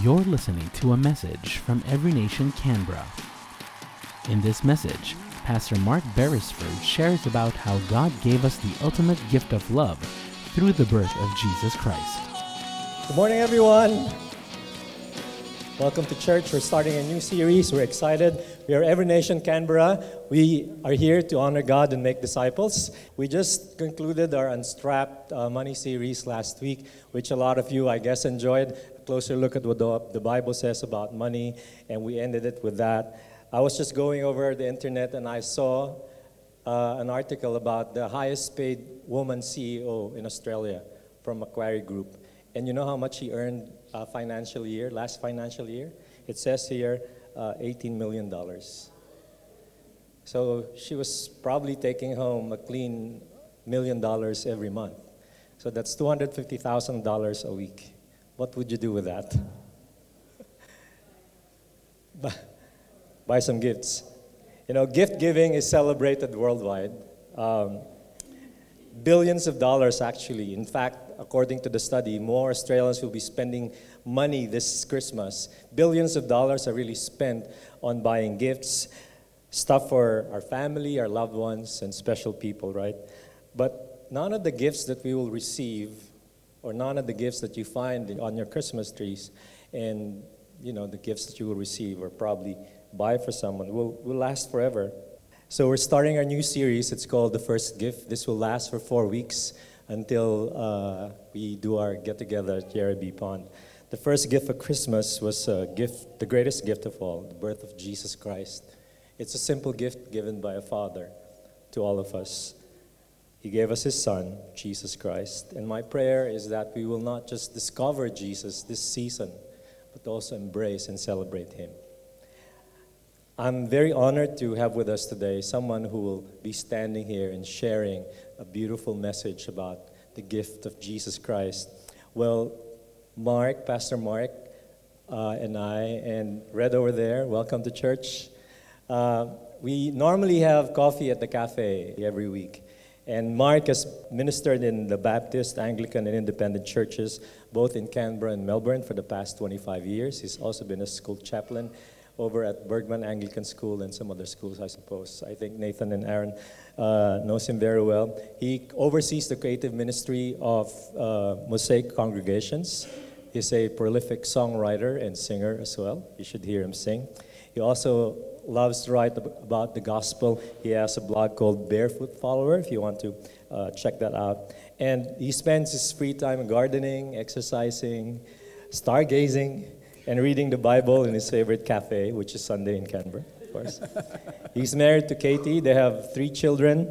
You're listening to a message from Every Nation Canberra. In this message, Pastor Mark Beresford shares about how God gave us the ultimate gift of love through the birth of Jesus Christ. Good morning, everyone. Welcome to church. We're starting a new series. We're excited. We are Every Nation Canberra. We are here to honor God and make disciples. We just concluded our Unstrapped uh, Money series last week, which a lot of you, I guess, enjoyed. Closer look at what the, the Bible says about money, and we ended it with that. I was just going over the internet and I saw uh, an article about the highest paid woman CEO in Australia from Macquarie Group. And you know how much she earned uh, financial year, last financial year? It says here uh, $18 million. So she was probably taking home a clean million dollars every month. So that's $250,000 a week. What would you do with that? Buy some gifts. You know, gift giving is celebrated worldwide. Um, billions of dollars, actually. In fact, according to the study, more Australians will be spending money this Christmas. Billions of dollars are really spent on buying gifts, stuff for our family, our loved ones, and special people, right? But none of the gifts that we will receive, or none of the gifts that you find on your Christmas trees, and you know the gifts that you will receive or probably buy for someone will, will last forever. So we're starting our new series. It's called The First Gift. This will last for four weeks until uh, we do our get together at Yerrabi Pond. The first gift of Christmas was a gift, the greatest gift of all, the birth of Jesus Christ. It's a simple gift given by a father to all of us. He gave us his son, Jesus Christ. And my prayer is that we will not just discover Jesus this season, but also embrace and celebrate him. I'm very honored to have with us today someone who will be standing here and sharing a beautiful message about the gift of Jesus Christ. Well, Mark, Pastor Mark, uh, and I, and Red over there, welcome to church. Uh, we normally have coffee at the cafe every week. And Mark has ministered in the Baptist, Anglican, and Independent churches, both in Canberra and Melbourne, for the past 25 years. He's also been a school chaplain over at Burgmann Anglican School and some other schools, I suppose. I think Nathan and Aaron uh, knows him very well. He oversees the creative ministry of uh, Mosaic congregations. He's a prolific songwriter and singer as well. You should hear him sing. He also loves to write about the gospel. He has a blog called Barefoot Follower, if you want to uh, check that out. And he spends his free time gardening, exercising, stargazing, and reading the Bible in his favorite cafe, which is Sunday in Canberra, of course. He's married to Katie. They have three children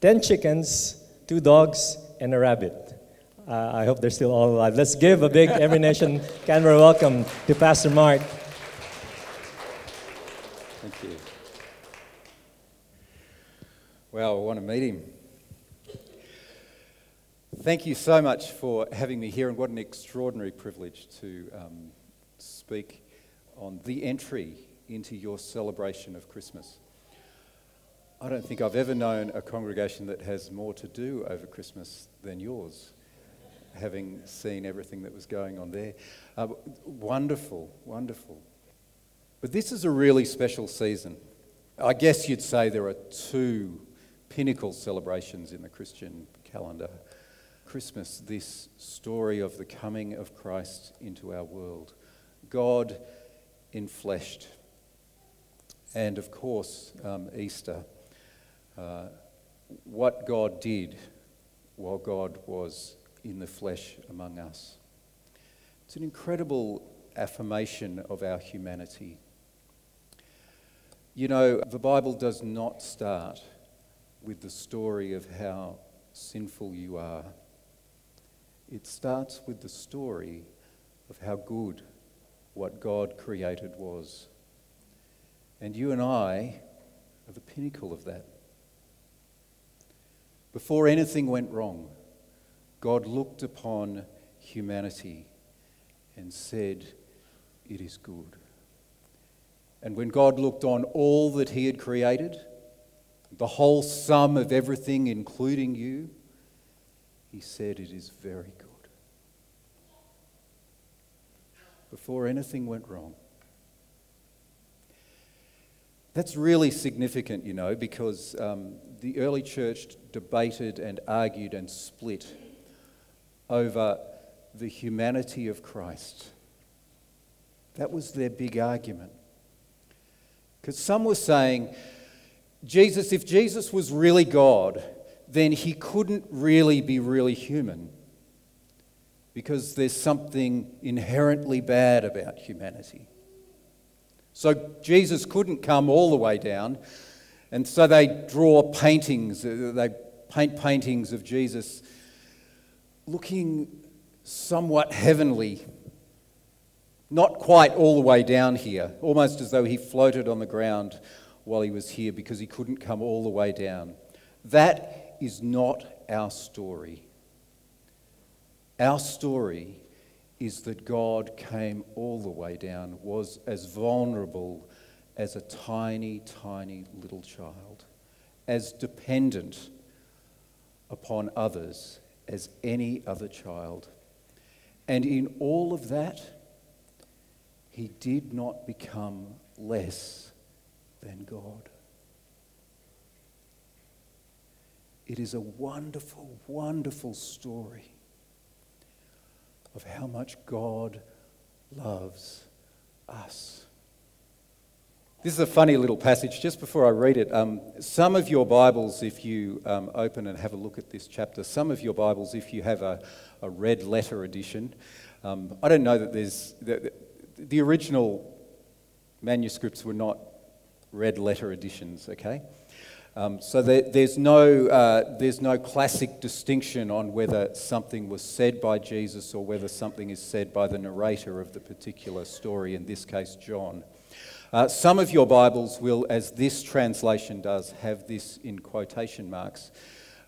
10 chickens, two dogs, and a rabbit. Uh, I hope they're still all alive. Let's give a big Every Nation Canberra welcome to Pastor Mark. Thank you. Well, I want to meet him. Thank you so much for having me here, and what an extraordinary privilege to um, speak on the entry into your celebration of Christmas. I don't think I've ever known a congregation that has more to do over Christmas than yours, having seen everything that was going on there. Uh, wonderful, wonderful. But this is a really special season. I guess you'd say there are two pinnacle celebrations in the Christian calendar Christmas this story of the coming of Christ into our world. God enfleshed. And of course, um, Easter. Uh, what God did while God was in the flesh among us. It's an incredible affirmation of our humanity. You know, the Bible does not start with the story of how sinful you are it starts with the story of how good what God created was. And you and I are the pinnacle of that. Before anything went wrong, God looked upon humanity and said, It is good. And when God looked on all that He had created, the whole sum of everything, including you, He said, It is very good. before anything went wrong. That's really significant, you know, because um, the early church debated and argued and split over the humanity of Christ. That was their big argument. Because some were saying, Jesus, if Jesus was really God, then he couldn't really be really human because there's something inherently bad about humanity. So Jesus couldn't come all the way down, and so they draw paintings, uh, they paint paintings of Jesus looking somewhat heavenly, not quite all the way down here, almost as though he floated on the ground while he was here because he couldn't come all the way down. That is not our story. Our story is that God came all the way down, was as vulnerable as a tiny, tiny little child, as dependent upon others as any other child. And in all of that, he did not become less than God. It is a wonderful, wonderful story of how much God loves us. This is a funny little passage. Just before I read it, um, some of your Bibles, if you um, open and have a look at this chapter, some of your Bibles, if you have a, a red letter edition, um, I don't know that there's. The, the original manuscripts were not red letter editions, okay? Um, so there, there's, no, uh, there's no classic distinction on whether something was said by Jesus or whether something is said by the narrator of the particular story, in this case, John. Uh, some of your Bibles will, as this translation does, have this in quotation marks,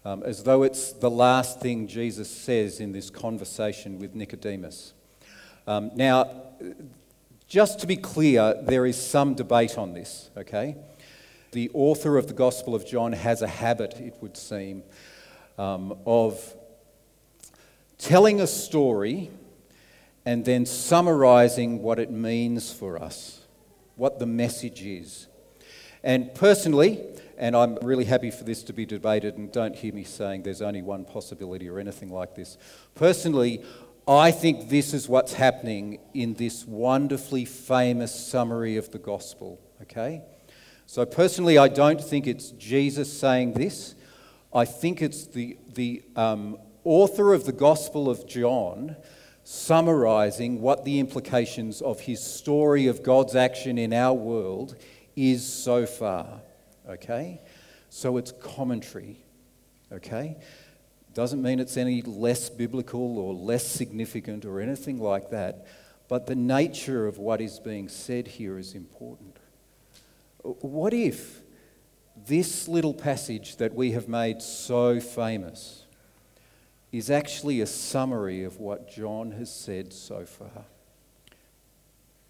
um, as though it's the last thing Jesus says in this conversation with Nicodemus. Um, now, just to be clear, there is some debate on this, okay? The author of the Gospel of John has a habit, it would seem, um, of telling a story and then summarizing what it means for us what the message is. And personally, and I'm really happy for this to be debated, and don't hear me saying there's only one possibility or anything like this. Personally, I think this is what's happening in this wonderfully famous summary of the gospel, okay? So, personally, I don't think it's Jesus saying this. I think it's the, the um, author of the Gospel of John summarizing what the implications of his story of God's action in our world is so far. Okay? So it's commentary. Okay? Doesn't mean it's any less biblical or less significant or anything like that, but the nature of what is being said here is important. What if this little passage that we have made so famous is actually a summary of what John has said so far.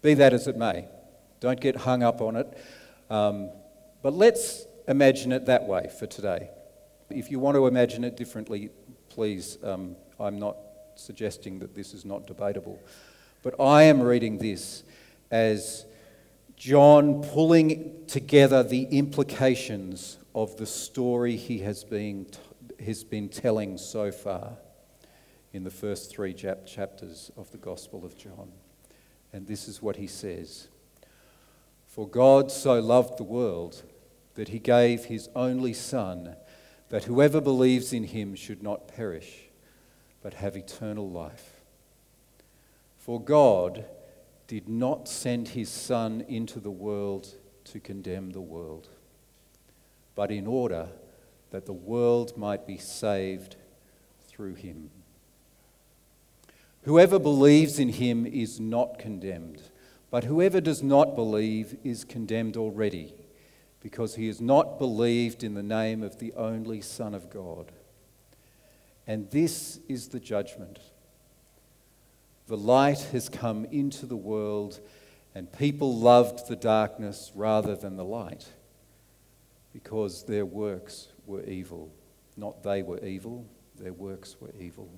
Be that as it may, don't get hung up on it. Um, but let's imagine it that way for today. If you want to imagine it differently, please, um, I'm not suggesting that this is not debatable. But I am reading this as John pulling together the implications of the story he has been told has been telling so far in the first three chapters of the Gospel of John. And this is what he says For God so loved the world that he gave his only Son, that whoever believes in him should not perish, but have eternal life. For God did not send his Son into the world to condemn the world, but in order that the world might be saved through him. Whoever believes in him is not condemned, but whoever does not believe is condemned already, because he has not believed in the name of the only Son of God. And this is the judgment. The light has come into the world, and people loved the darkness rather than the light, because their works were evil. Not they were evil, their works were evil.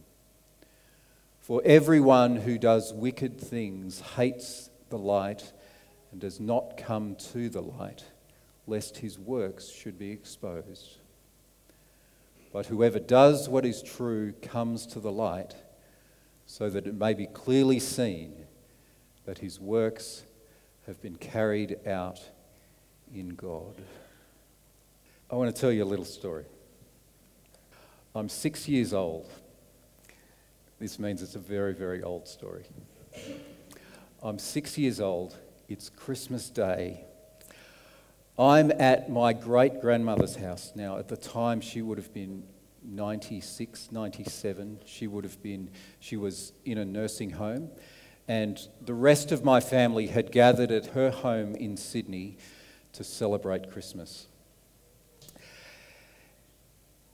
For everyone who does wicked things hates the light and does not come to the light, lest his works should be exposed. But whoever does what is true comes to the light, so that it may be clearly seen that his works have been carried out in God. I want to tell you a little story. I'm six years old. This means it's a very, very old story. I'm six years old. It's Christmas Day. I'm at my great grandmother's house now. At the time, she would have been 96, 97. She would have been, she was in a nursing home. And the rest of my family had gathered at her home in Sydney to celebrate Christmas.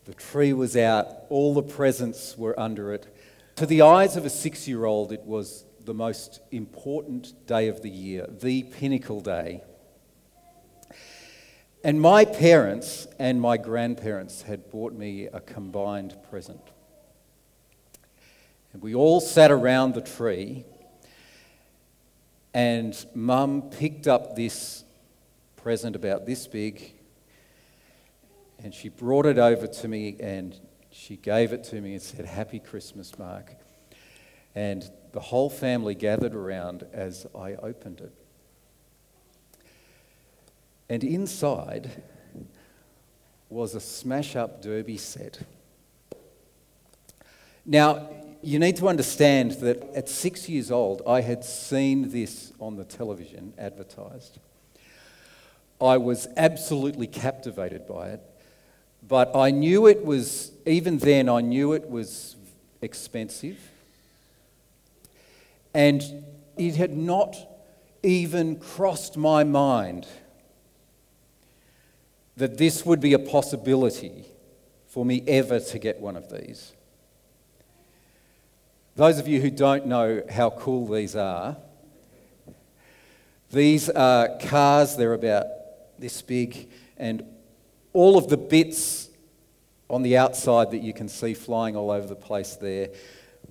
The tree was out, all the presents were under it. To the eyes of a six year old, it was the most important day of the year, the pinnacle day. And my parents and my grandparents had bought me a combined present. And we all sat around the tree, and Mum picked up this present about this big, and she brought it over to me and she gave it to me and said, Happy Christmas, Mark. And the whole family gathered around as I opened it. And inside was a smash up derby set. Now, you need to understand that at six years old, I had seen this on the television advertised. I was absolutely captivated by it. But I knew it was, even then, I knew it was expensive. And it had not even crossed my mind that this would be a possibility for me ever to get one of these. Those of you who don't know how cool these are, these are cars, they're about this big, and all of the bits on the outside that you can see flying all over the place there,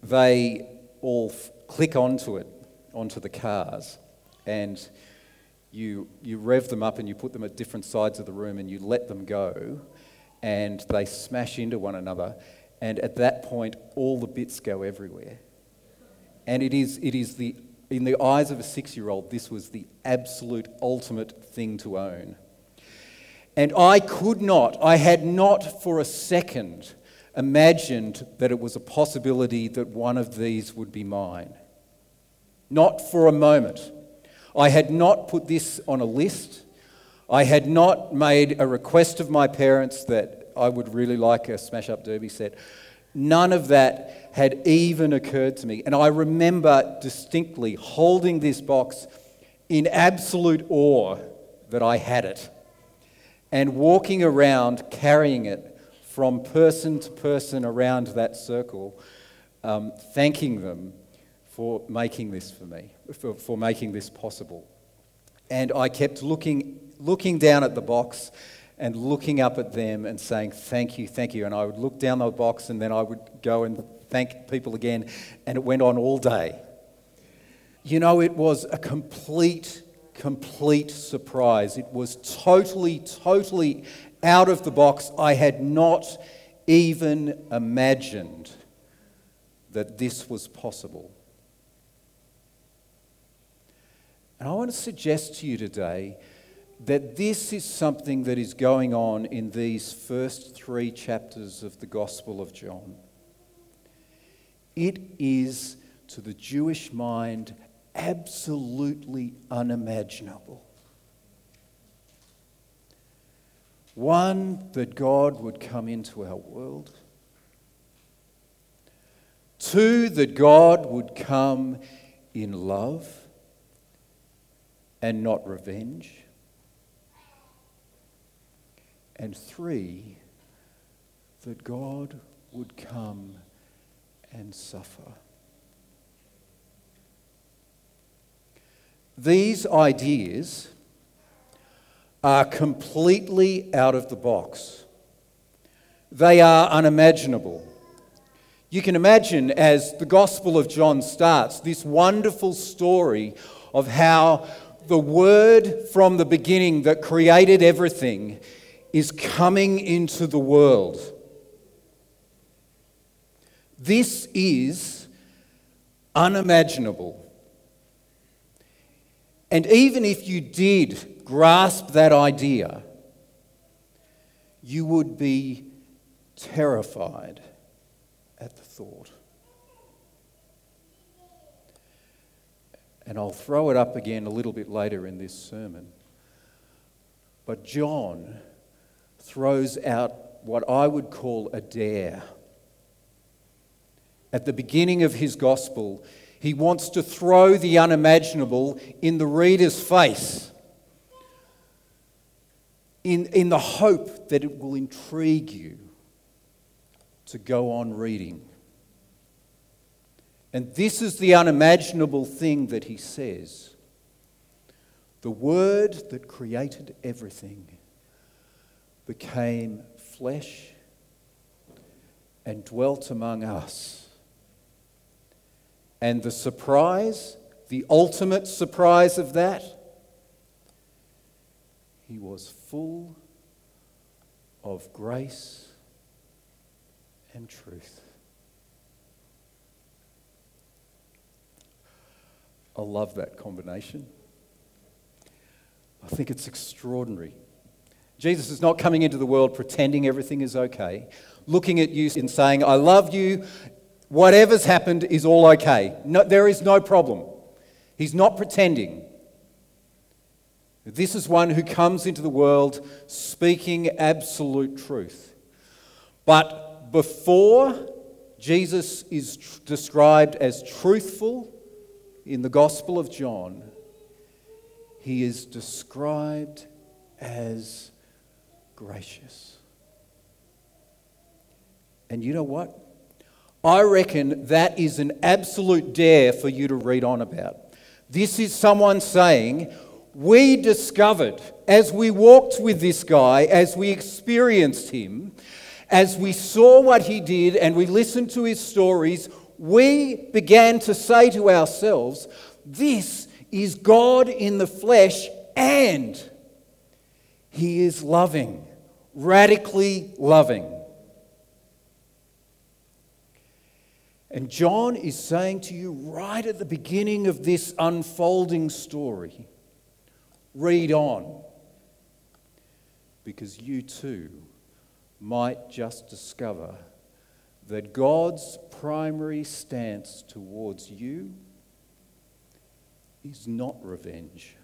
they all f- click onto it, onto the cars, and you, you rev them up and you put them at different sides of the room and you let them go, and they smash into one another, and at that point, all the bits go everywhere. And it is, it is the, in the eyes of a six year old, this was the absolute ultimate thing to own. And I could not, I had not for a second imagined that it was a possibility that one of these would be mine. Not for a moment. I had not put this on a list. I had not made a request of my parents that I would really like a smash up derby set. None of that had even occurred to me. And I remember distinctly holding this box in absolute awe that I had it and walking around carrying it from person to person around that circle, um, thanking them for making this for me, for, for making this possible. And I kept looking, looking down at the box and looking up at them and saying, Thank you, thank you. And I would look down the box and then I would go and thank people again. And it went on all day. You know, it was a complete complete surprise. It was totally, totally out of the box. I had not even imagined that this was possible. And I want to suggest to you today that this is something that is going on in these first three chapters of the Gospel of John. It is, to the Jewish mind, absolutely unimaginable. One, that God would come into our world. Two, that God would come in love and not revenge. And three, that God would come and suffer. These ideas are completely out of the box. They are unimaginable. You can imagine as the Gospel of John starts, this wonderful story of how the Word from the beginning that created everything is coming into the world. This is unimaginable. And even if you did grasp that idea, you would be terrified at the thought. And I'll throw it up again a little bit later in this sermon. But John throws out what I would call a dare. At the beginning of his gospel, he wants to throw the unimaginable in the reader's face in, in the hope that it will intrigue you to go on reading. And this is the unimaginable thing that he says. The word that created everything became flesh and dwelt among us. And the surprise, the ultimate surprise of that, he was full of grace and truth. I love that combination. I think it's extraordinary. Jesus is not coming into the world pretending everything is okay, looking at you and saying, I love you, whatever's happened is all okay. No, there is no problem. He's not pretending. This is one who comes into the world speaking absolute truth. But before Jesus is tr- described as truthful in the Gospel of John, he is described as gracious. And you know what? I reckon that is an absolute dare for you to read on about. This is someone saying, We discovered as we walked with this guy, as we experienced him, as we saw what he did and we listened to his stories, we began to say to ourselves, This is God in the flesh and he is loving, radically loving. And John is saying to you right at the beginning of this unfolding story read on, because you too might just discover that God's primary stance towards you is not revenge.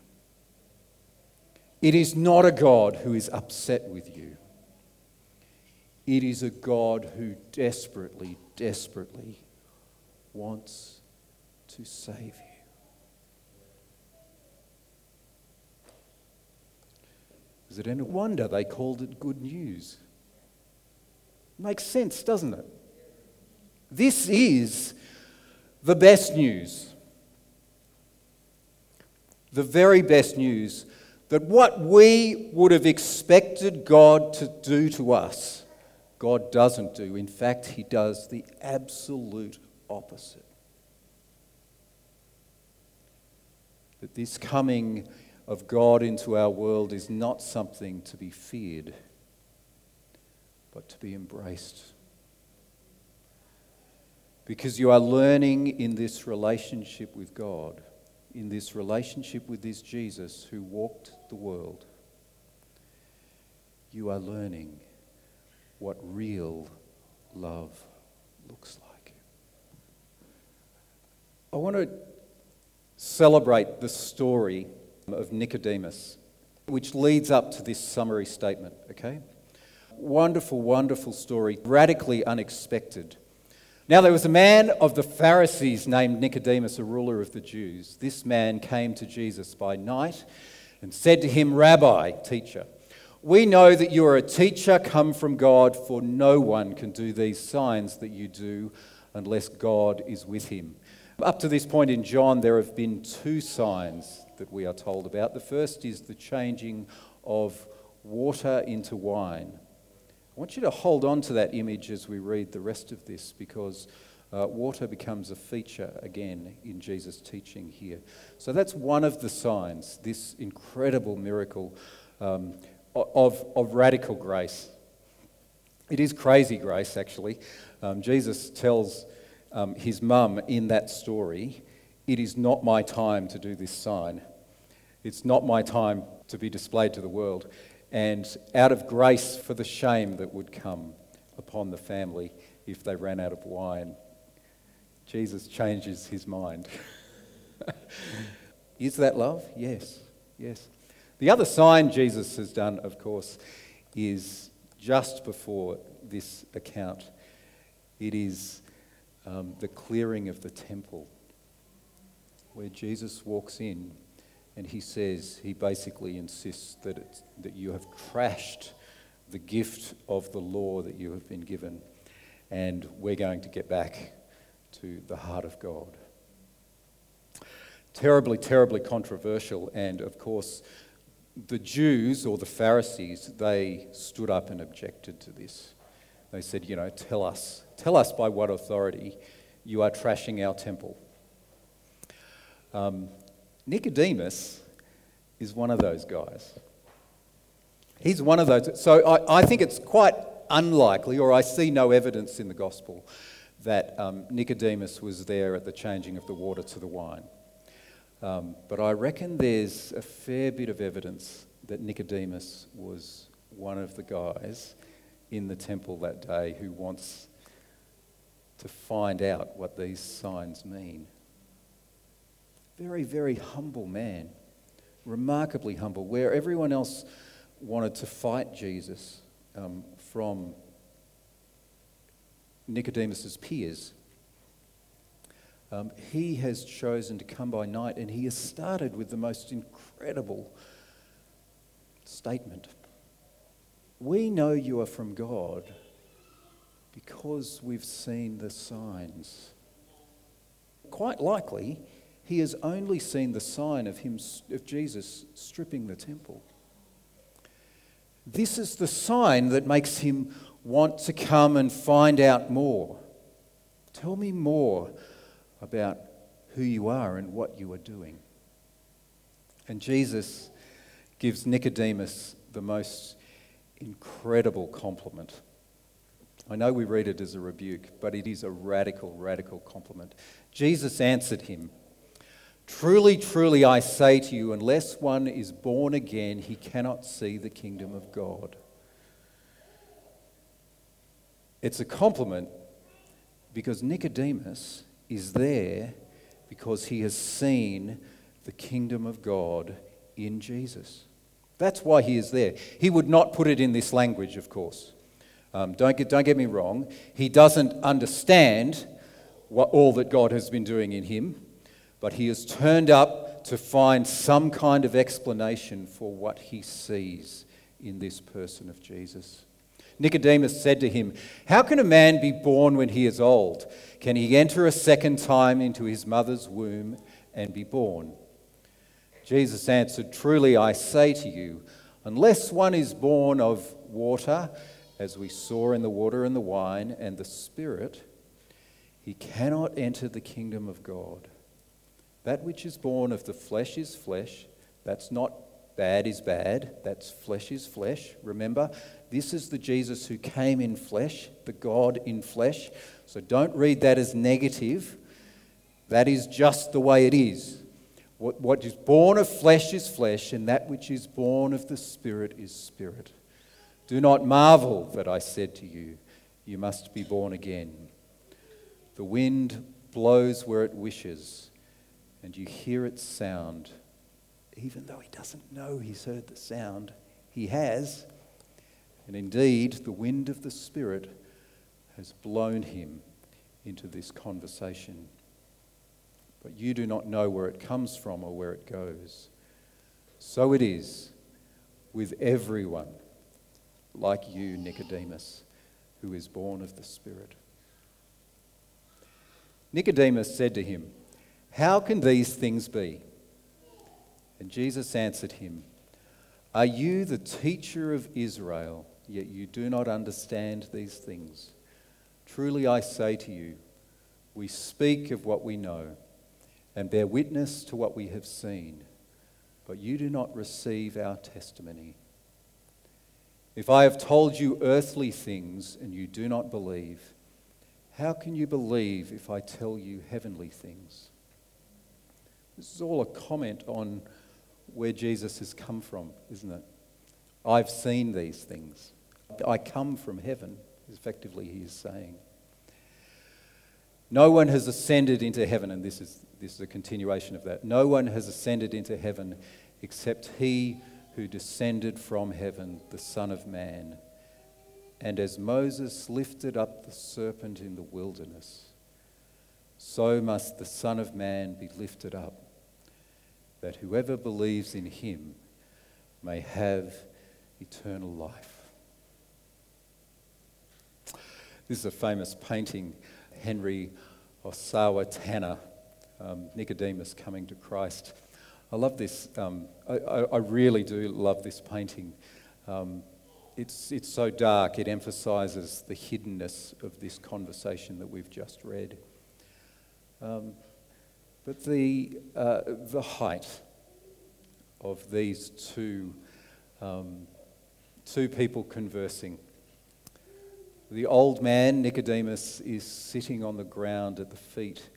It is not a God who is upset with you. It is a God who desperately, desperately wants to save you. Is it any wonder they called it good news? Makes sense, doesn't it? This is the best news. The very best news that what we would have expected God to do to us, God doesn't do. In fact, He does the absolute opposite. That this coming of God into our world is not something to be feared, but to be embraced. Because you are learning in this relationship with God in this relationship with this Jesus who walked the world, you are learning what real love looks like. I want to celebrate the story of Nicodemus, which leads up to this summary statement, okay? Wonderful, wonderful story, radically unexpected. Now, there was a man of the Pharisees named Nicodemus, a ruler of the Jews. This man came to Jesus by night and said to him, Rabbi, teacher, we know that you are a teacher come from God, for no one can do these signs that you do unless God is with him. Up to this point in John, there have been two signs that we are told about. The first is the changing of water into wine. I want you to hold on to that image as we read the rest of this because uh, water becomes a feature again in Jesus' teaching here. So that's one of the signs, this incredible miracle um, of, of radical grace. It is crazy grace, actually. Um, Jesus tells um, his mum in that story, It is not my time to do this sign. It's not my time to be displayed to the world. And out of grace for the shame that would come upon the family if they ran out of wine, Jesus changes his mind. Is that love? Yes, yes. The other sign Jesus has done, of course, is just before this account. It is um, the clearing of the temple, where Jesus walks in and he says, he basically insists that, it's, that you have trashed the gift of the law that you have been given, and we're going to get back to the heart of God. Terribly, terribly controversial, and of course, the Jews or the Pharisees, they stood up and objected to this. They said, You know, tell us, tell us by what authority you are trashing our temple. Um, Nicodemus is one of those guys. He's one of those. So I, I, think it's quite unlikely, or I see no evidence in the gospel, that um, Nicodemus was there at the changing of the water to the wine. Um, but I reckon there's a fair bit of evidence that Nicodemus was one of the guys in the temple that day who wants to find out what these signs mean. Very, very humble man. Remarkably humble. Where everyone else wanted to fight Jesus um, from Nicodemus's peers, um, he has chosen to come by night and he has started with the most incredible statement. We know you are from God because we've seen the signs. Quite likely, he has only seen the sign of, him, of Jesus stripping the temple. This is the sign that makes him want to come and find out more. Tell me more about who you are and what you are doing. And Jesus gives Nicodemus the most incredible compliment. I know we read it as a rebuke, but it is a radical, radical compliment. Jesus answered him. Truly, truly, I say to you, unless one is born again, he cannot see the kingdom of God. It's a compliment because Nicodemus is there because he has seen the kingdom of God in Jesus. That's why he is there. He would not put it in this language, of course. Um, don't, get, don't get me wrong. He doesn't understand what, all that God has been doing in him but he has turned up to find some kind of explanation for what he sees in this person of Jesus. Nicodemus said to him, How can a man be born when he is old? Can he enter a second time into his mother's womb and be born? Jesus answered, Truly I say to you, unless one is born of water, as we saw in the water and the wine, and the Spirit, he cannot enter the kingdom of God. That which is born of the flesh is flesh. That's not bad is bad. That's flesh is flesh. Remember, this is the Jesus who came in flesh, the God in flesh. So don't read that as negative. That is just the way it is. What, what is born of flesh is flesh, and that which is born of the Spirit is spirit. Do not marvel that I said to you, You must be born again. The wind blows where it wishes and you hear its sound, even though he doesn't know he's heard the sound, he has. And indeed, the wind of the Spirit has blown him into this conversation. But you do not know where it comes from or where it goes. So it is with everyone like you, Nicodemus, who is born of the Spirit. Nicodemus said to him, how can these things be? And Jesus answered him, Are you the teacher of Israel, yet you do not understand these things. Truly I say to you, we speak of what we know and bear witness to what we have seen, but you do not receive our testimony. If I have told you earthly things and you do not believe, how can you believe if I tell you heavenly things? This is all a comment on where Jesus has come from, isn't it? I've seen these things. I come from heaven, effectively, he is saying. No one has ascended into heaven, and this is, this is a continuation of that. No one has ascended into heaven except he who descended from heaven, the Son of Man. And as Moses lifted up the serpent in the wilderness, so must the Son of Man be lifted up, that whoever believes in him may have eternal life. This is a famous painting, Henry Ossawa Tanner, um, Nicodemus coming to Christ. I love this, um, I, I, really do love this painting. Um, it's, it's so dark, it emphasizes the hiddenness of this conversation that we've just read. Um, but the, uh, the height of these two, um, two people conversing. The old man, Nicodemus, is sitting on the ground at the feet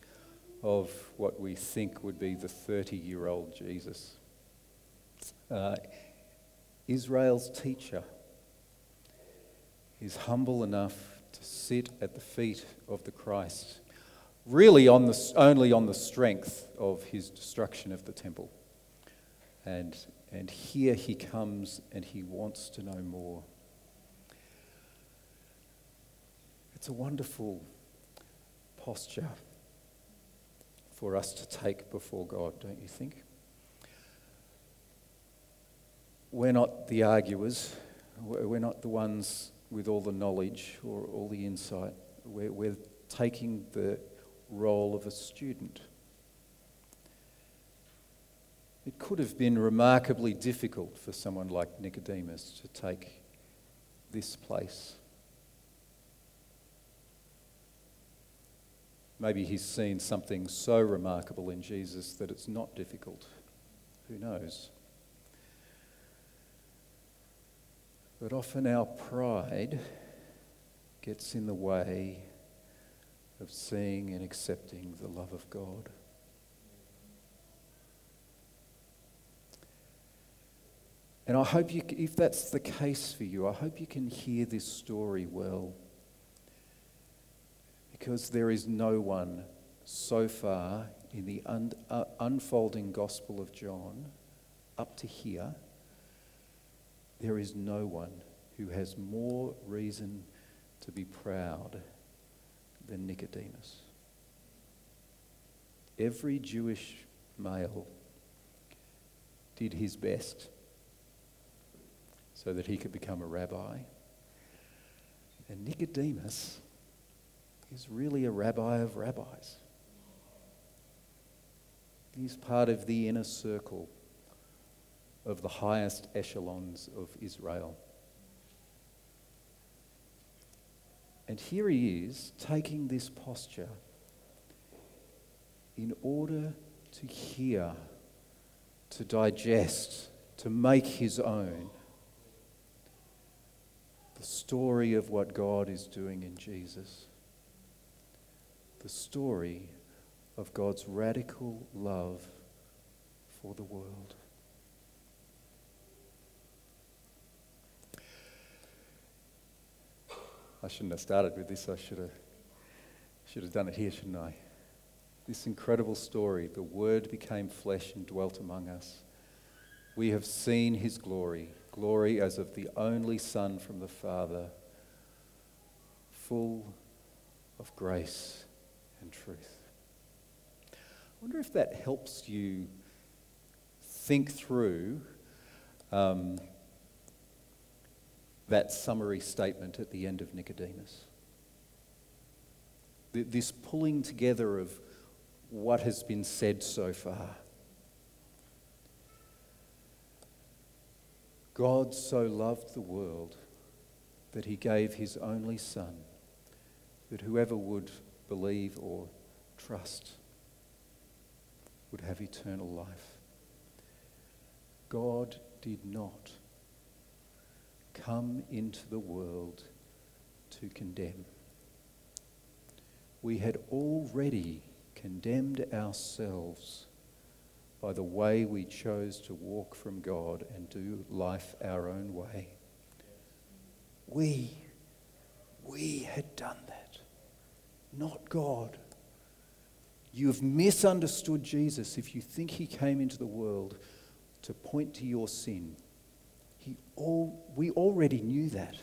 of what we think would be the 30 year old Jesus. Uh, Israel's teacher is humble enough to sit at the feet of the Christ, really on the, only on the strength of his destruction of the temple. And, and here he comes and he wants to know more. It's a wonderful posture for us to take before God, don't you think? We're not the arguers, we're not the ones with all the knowledge or all the insight. We're, we're taking the role of a student. It could have been remarkably difficult for someone like Nicodemus to take this place. Maybe he's seen something so remarkable in Jesus that it's not difficult. Who knows? But often our pride gets in the way of seeing and accepting the love of God. And I hope you, if that's the case for you, I hope you can hear this story well. Because there is no one so far in the un- uh, unfolding Gospel of John up to here, there is no one who has more reason to be proud than Nicodemus. Every Jewish male did his best so that he could become a rabbi. And Nicodemus is really a rabbi of rabbis. He's part of the inner circle of the highest echelons of Israel. And here he is taking this posture in order to hear, to digest, to make his own the story of what God is doing in Jesus the story of God's radical love for the world. I shouldn't have started with this. I should have, should have done it here, shouldn't I? This incredible story the Word became flesh and dwelt among us. We have seen his glory, glory as of the only Son from the Father, full of grace and truth. I wonder if that helps you think through um, that summary statement at the end of Nicodemus. This pulling together of what has been said so far. God so loved the world that he gave his only Son, that whoever would believe or trust would have eternal life. God did not come into the world to condemn. We had already condemned ourselves by the way we chose to walk from God and do life our own way. We, we had done that, not God. You have misunderstood Jesus if you think he came into the world to point to your sin. He all, we already knew that.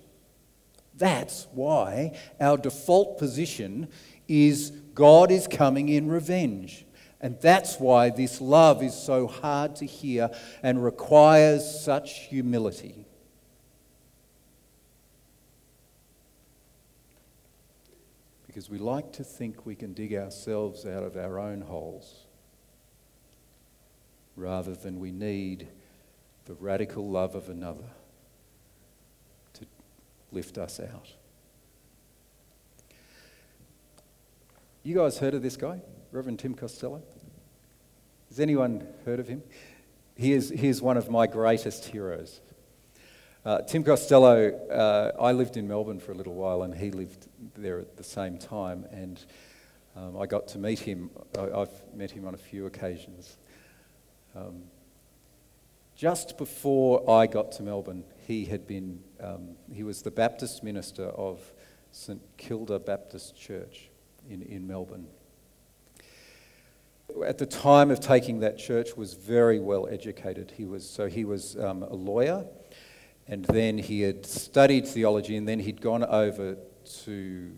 That's why our default position is God is coming in revenge. And that's why this love is so hard to hear and requires such humility. Because we like to think we can dig ourselves out of our own holes rather than we need the radical love of another to lift us out. You guys heard of this guy, Reverend Tim Costello? Has anyone heard of him? He is, he is one of my greatest heroes. Uh, Tim Costello, uh, I lived in Melbourne for a little while and he lived there at the same time, and um, I got to meet him. I, have met him on a few occasions. Um, just before I got to Melbourne, he had been, um, he was the Baptist minister of St Kilda Baptist Church in, in Melbourne. At the time of taking that church, was very well educated. He was so he was um, a lawyer, and then he had studied theology, and then he'd gone over to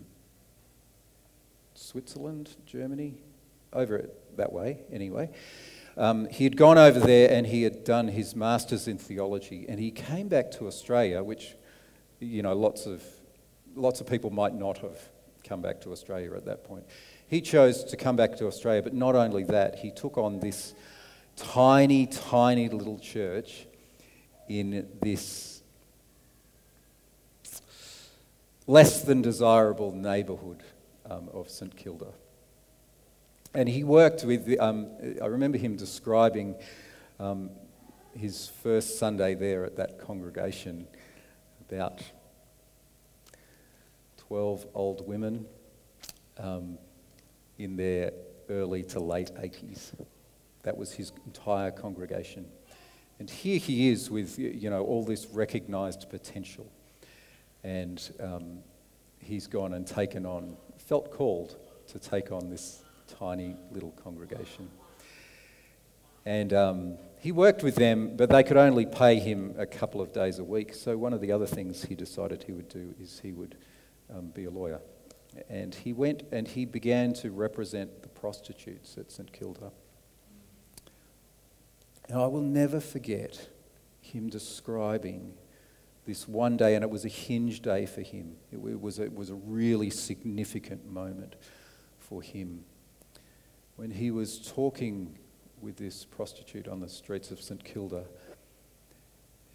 Switzerland, Germany, over it that way anyway. Um, he had gone over there and he had done his master's in theology, and he came back to Australia, which, you know, lots of, lots of people might not have come back to Australia at that point. He chose to come back to Australia, but not only that, he took on this tiny, tiny little church in this less than desirable neighbourhood um, of St Kilda. And he worked with, um, I remember him describing um, his first Sunday there at that congregation, about 12 old women um, in their early to late 80s. That was his entire congregation. And here he is with, you know, all this recognized potential. And um, he's gone and taken on, felt called to take on this tiny little congregation. And um, he worked with them, but they could only pay him a couple of days a week. So, one of the other things he decided he would do is he would um, be a lawyer. And he went and he began to represent the prostitutes at St Kilda. And I will never forget him describing this one day, and it was a hinge day for him. It was it was a really significant moment for him when he was talking with this prostitute on the streets of St Kilda,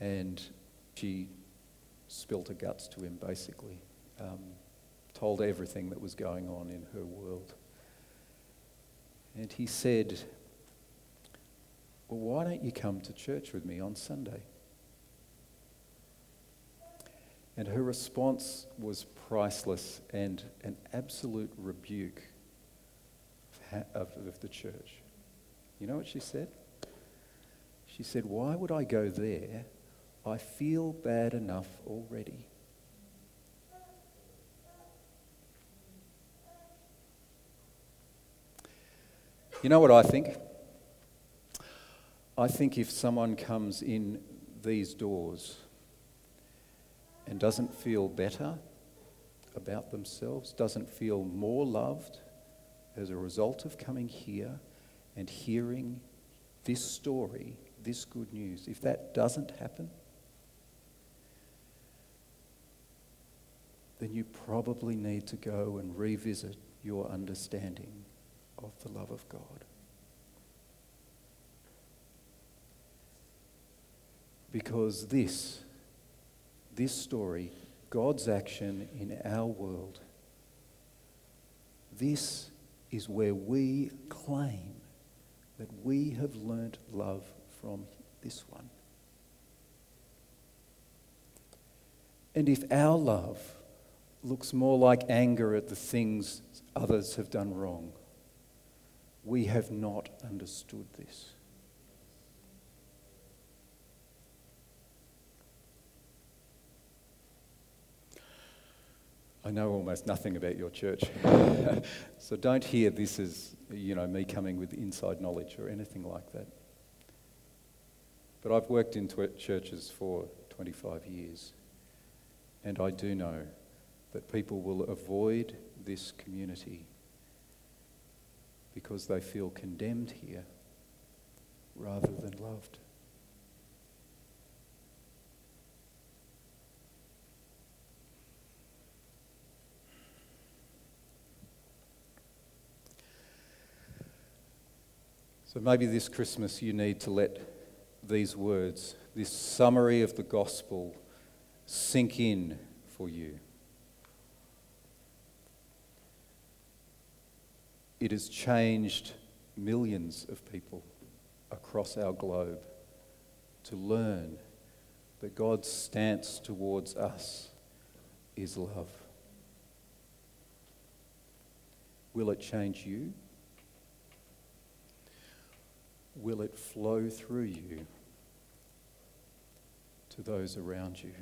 and she spilt her guts to him, basically, um, told everything that was going on in her world. And he said, Well, why don't you come to church with me on Sunday? And her response was priceless and an absolute rebuke of, of the church. You know what she said? She said, Why would I go there? I feel bad enough already. You know what I think? I think if someone comes in these doors and doesn't feel better about themselves, doesn't feel more loved, as a result of coming here and hearing this story, this good news, if that doesn't happen, then you probably need to go and revisit your understanding of the love of God. Because this, this story God's action in our world. This is where we claim that we have learnt love from this one. And if our love looks more like anger at the things others have done wrong, we have not understood this. I know almost nothing about your church. so don't hear this as, you know, me coming with inside knowledge or anything like that. But I've worked in churches for 25 years, and I do know that people will avoid this community because they feel condemned here rather than loved. So maybe this Christmas you need to let these words, this summary of the gospel, sink in for you. It has changed millions of people across our globe to learn that God's stance towards us is love. Will it change you? Will it flow through you to those around you?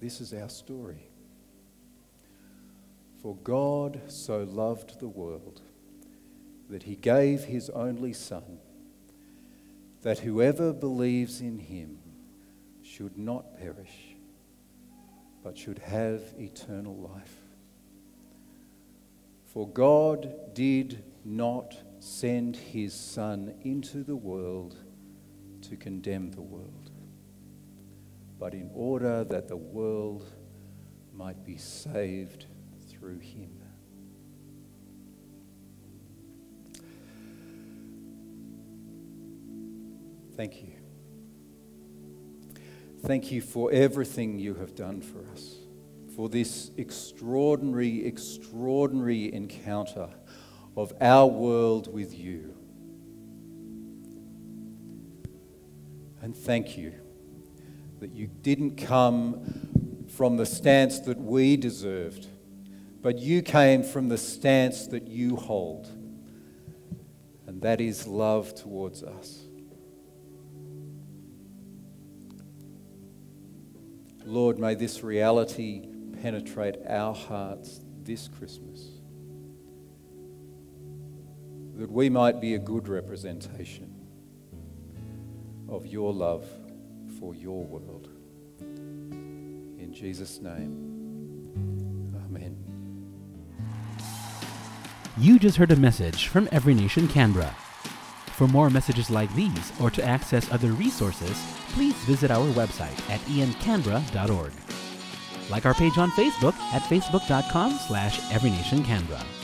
This is our story. For God so loved the world that he gave his only Son, that whoever believes in him should not perish, but should have eternal life. For God did not send his Son into the world to condemn the world, but in order that the world might be saved through him. Thank you. Thank you for everything you have done for us for this extraordinary, extraordinary encounter of our world with you. And thank you that you didn't come from the stance that we deserved, but you came from the stance that you hold, and that is love towards us. Lord, may this reality penetrate our hearts this Christmas. That we might be a good representation of your love for your world. In Jesus' name, Amen. You just heard a message from Every Nation Canberra. For more messages like these or to access other resources, please visit our website at encanberra.org. Like our page on Facebook at facebook.com slash everynationcanberra.